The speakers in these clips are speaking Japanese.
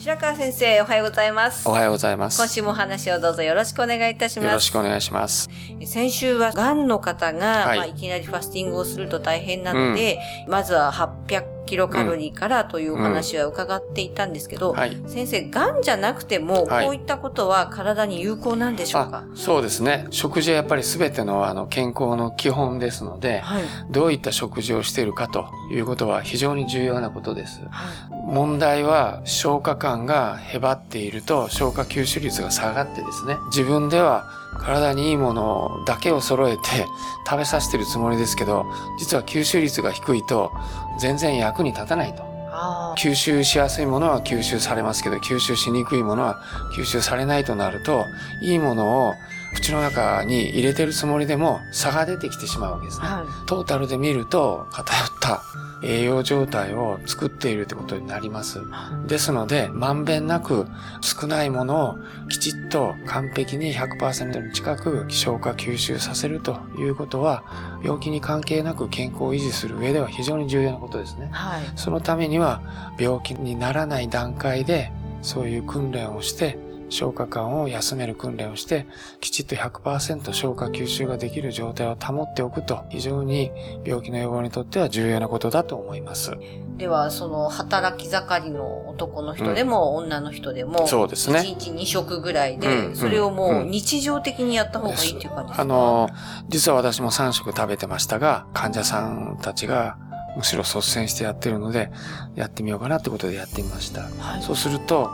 白川先生おはようございますおはようございます。今週もお話をどうぞよろしくお願いいたしますよろしくお願いします。先週はがんの方が、はいいまあ、いきなりファスティングをすると大変なので、まずは800キロカロリーからというお話は伺っていたんですけど、はい。先生、がんじゃなくても、はいこういったことは体に有効なんでしょうか？あ、そうですね。食事はやっぱり全てのあの健康の基本ですので、はい。どういった食事をしているかということは非常に重要なことです。は問題は消化管がへばっていると消化吸収率が下がってですね、自分では体にいいものだけを揃えて食べさせてるつもりですけど、実は吸収率が低いと全然役に立たないと。あ吸収しやすいものは吸収されますけど、吸収しにくいものは吸収されないとなると、いいものを口の中に入れてるつもりでも差が出てきてしまうわけですね。はトータルで見ると偏った栄養状態を作っているってことになります。ですので、まんべんなく少ないものをきちっと完璧に100%に近く消化吸収させるということは、病気に関係なく健康を維持する上では非常に重要なことですねい。。はい。そのためには病気にならない段階でそういう訓練をして消化管を休める訓練をしてきちっと100%消化吸収ができる状態を保っておくと非常に病気の予防にとっては重要なことだと思います。では、その、働き盛りの男の人でも、女の人でも、そうですね。1日2食ぐらいで、うんそれをもううん日常的にやった方がいいっていう感じですか？あの、実は私も3食食べてましたが患者さんたちがむしろ率先してやってるのでやってみようかなってことでやってみました。はいそうすると、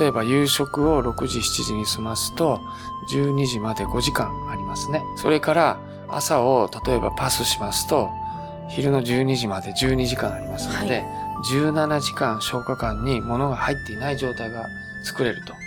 例えば夕食を6時、7時に済ますと、12時まで5時間ありますね。それから朝を例えばパスしますと、昼の12時まで12時間ありますので、17時間消化管に物が入っていない状態が作れると。こ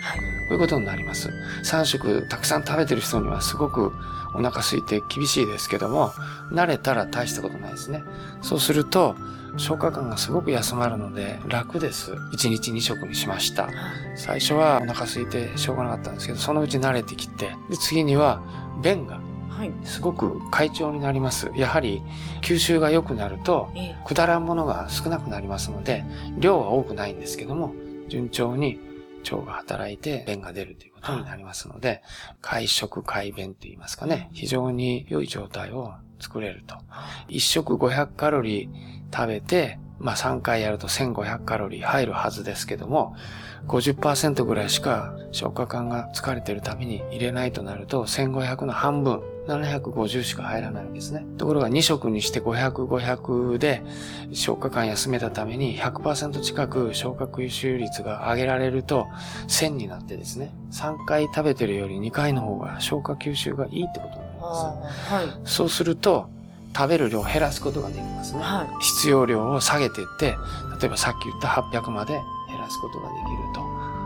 ういうことになります。3食たくさん食べてる人にはすごくお腹空いて厳しいですけども、慣れたら大したことないですね。そうすると、消化管がすごく休まるので楽です。1日2食にしました。最初はお腹空いてしょうがなかったんですけど、そのうち慣れてきて、で次には便がはい。すごく快調になります。やはり吸収が良くなると、ええくだらんものが少なくなりますので、量は多くないんですけども、順調に腸が働いて便が出るということになりますので、快食快便と言いますかね、非常に良い状態を作れると。1食500カロリー食べて、まあ3回やると1500カロリー入るはずですけども、50%ぐらいしか消化管が疲れてるために入れないとなると、1500の半分、750しか入らないわけですね。ところが2食にして500、500で消化管休めたために100%近く消化吸収率が上げられると1000になってですね、3回食べてるより2回の方が消化吸収がいいってことになります。そうすると、食べる量を減らすことができますね。は必要量を下げていって、例えばさっき言った800まで減らすことができると。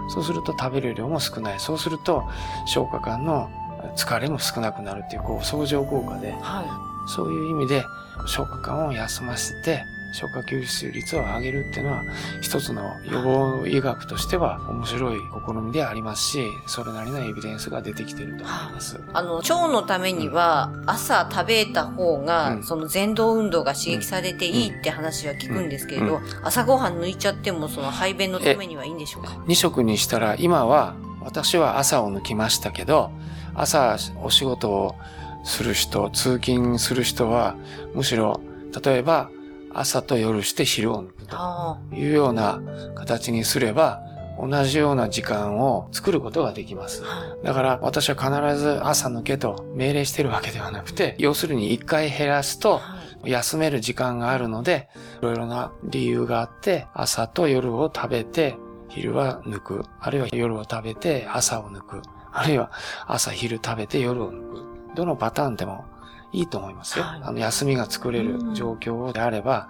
そうすると食べる量も少ない。そうすると消化管の疲れも少なくなるっていう、こう相乗効果でい。、はそういう意味で消化管を休ませて、消化吸収率を上げるっていうのは一つの予防医学としては面白い試みでありますし、それなりのエビデンスが出てきていると思います。い。あの、腸のためには、朝食べた方が、うんその前動運動が刺激されていいって話は聞くんですけれど、う朝ごはん抜いちゃっても、その排便のためにはいいんでしょうか？2食にしたら今は私は朝を抜きましたけど朝お仕事をする人通勤する人はむしろ例えば朝と夜して昼を抜くあというような形にすれば同じような時間を作ることができます。だから私は必ず朝抜けと命令してるわけではなくて要するに1回減らすとはい休める時間があるので、いろいろな理由があって、朝と夜を食べて、昼は抜く。あるいは夜を食べて朝を抜く。あるいは朝昼食べて夜を抜く。どのパターンでもいいと思いますよ。はい、あの、休みが作れる状況であれば、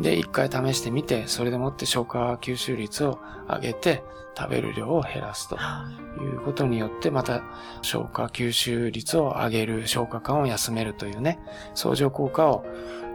で、一回試してみて、それでもって消化吸収率を上げて、食べる量を減らすということによって、また消化吸収率を上げる、消化管を休めるというね、相乗効果を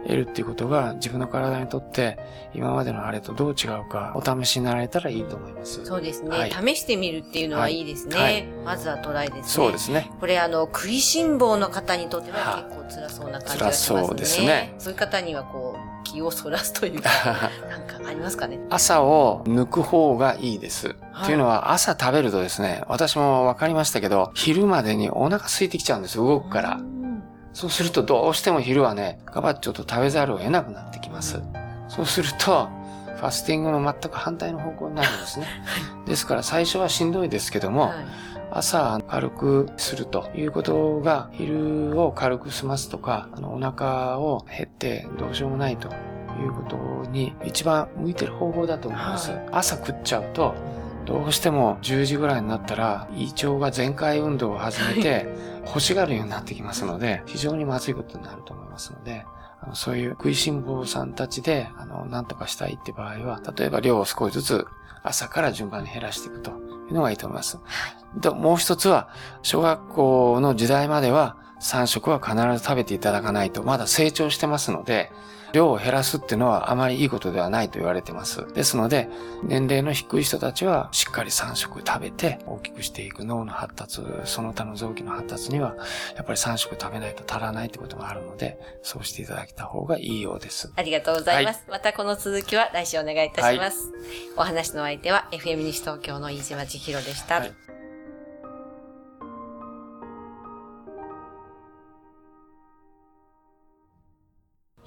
得るっていうことが自分の体にとって今までのあれとどう違うかお試しになられたらいいと思います。そうですね。はい、試してみるっていうのはいいですね。はい、まずはトライですね。そうですね。これあの、食いしん坊の方にとっては結構辛そうな感じがしますね。そうですね。そういう方にはこう、気をそらすというか、なんかありますかね？朝を抜く方がいいです。はい、っていうのは朝食べるとですね、私も分かりましたけど、昼までにお腹空いてきちゃうんです、動くから。そうするとどうしても昼はね、ガバッチョと食べざるを得なくなってきます。そうすると、ファスティングの全く反対の方向になるんですね。ですから最初はしんどいですけども、はい、朝軽くするということが、昼を軽く済ますとか、あのお腹を減ってどうしようもないということに一番向いてる方法だと思います。はい、朝食っちゃうと、どうしても10時ぐらいになったら胃腸が全開運動を始めて欲しがるようになってきますので、非常にまずいことになると思いますので、そういう食いしん坊さんたちで、あの、なんとかしたいって場合は、例えば量を少しずつ朝から順番に減らしていくというのがいいと思います。でもう一つは、小学校の時代までは3食は必ず食べていただかないと、まだ成長してますので、量を減らすっていうのはあまりいいことではないと言われてます。ですので、年齢の低い人たちはしっかり3食食べて大きくしていく脳の発達、その他の臓器の発達には、やっぱり3食食べないと足らないってこともあるので、そうしていただけた方がいいようです。ありがとうございます。はい、またこの続きは来週お願いいたします。はい、お話の相手は FM 西東京の飯島千尋でした。はい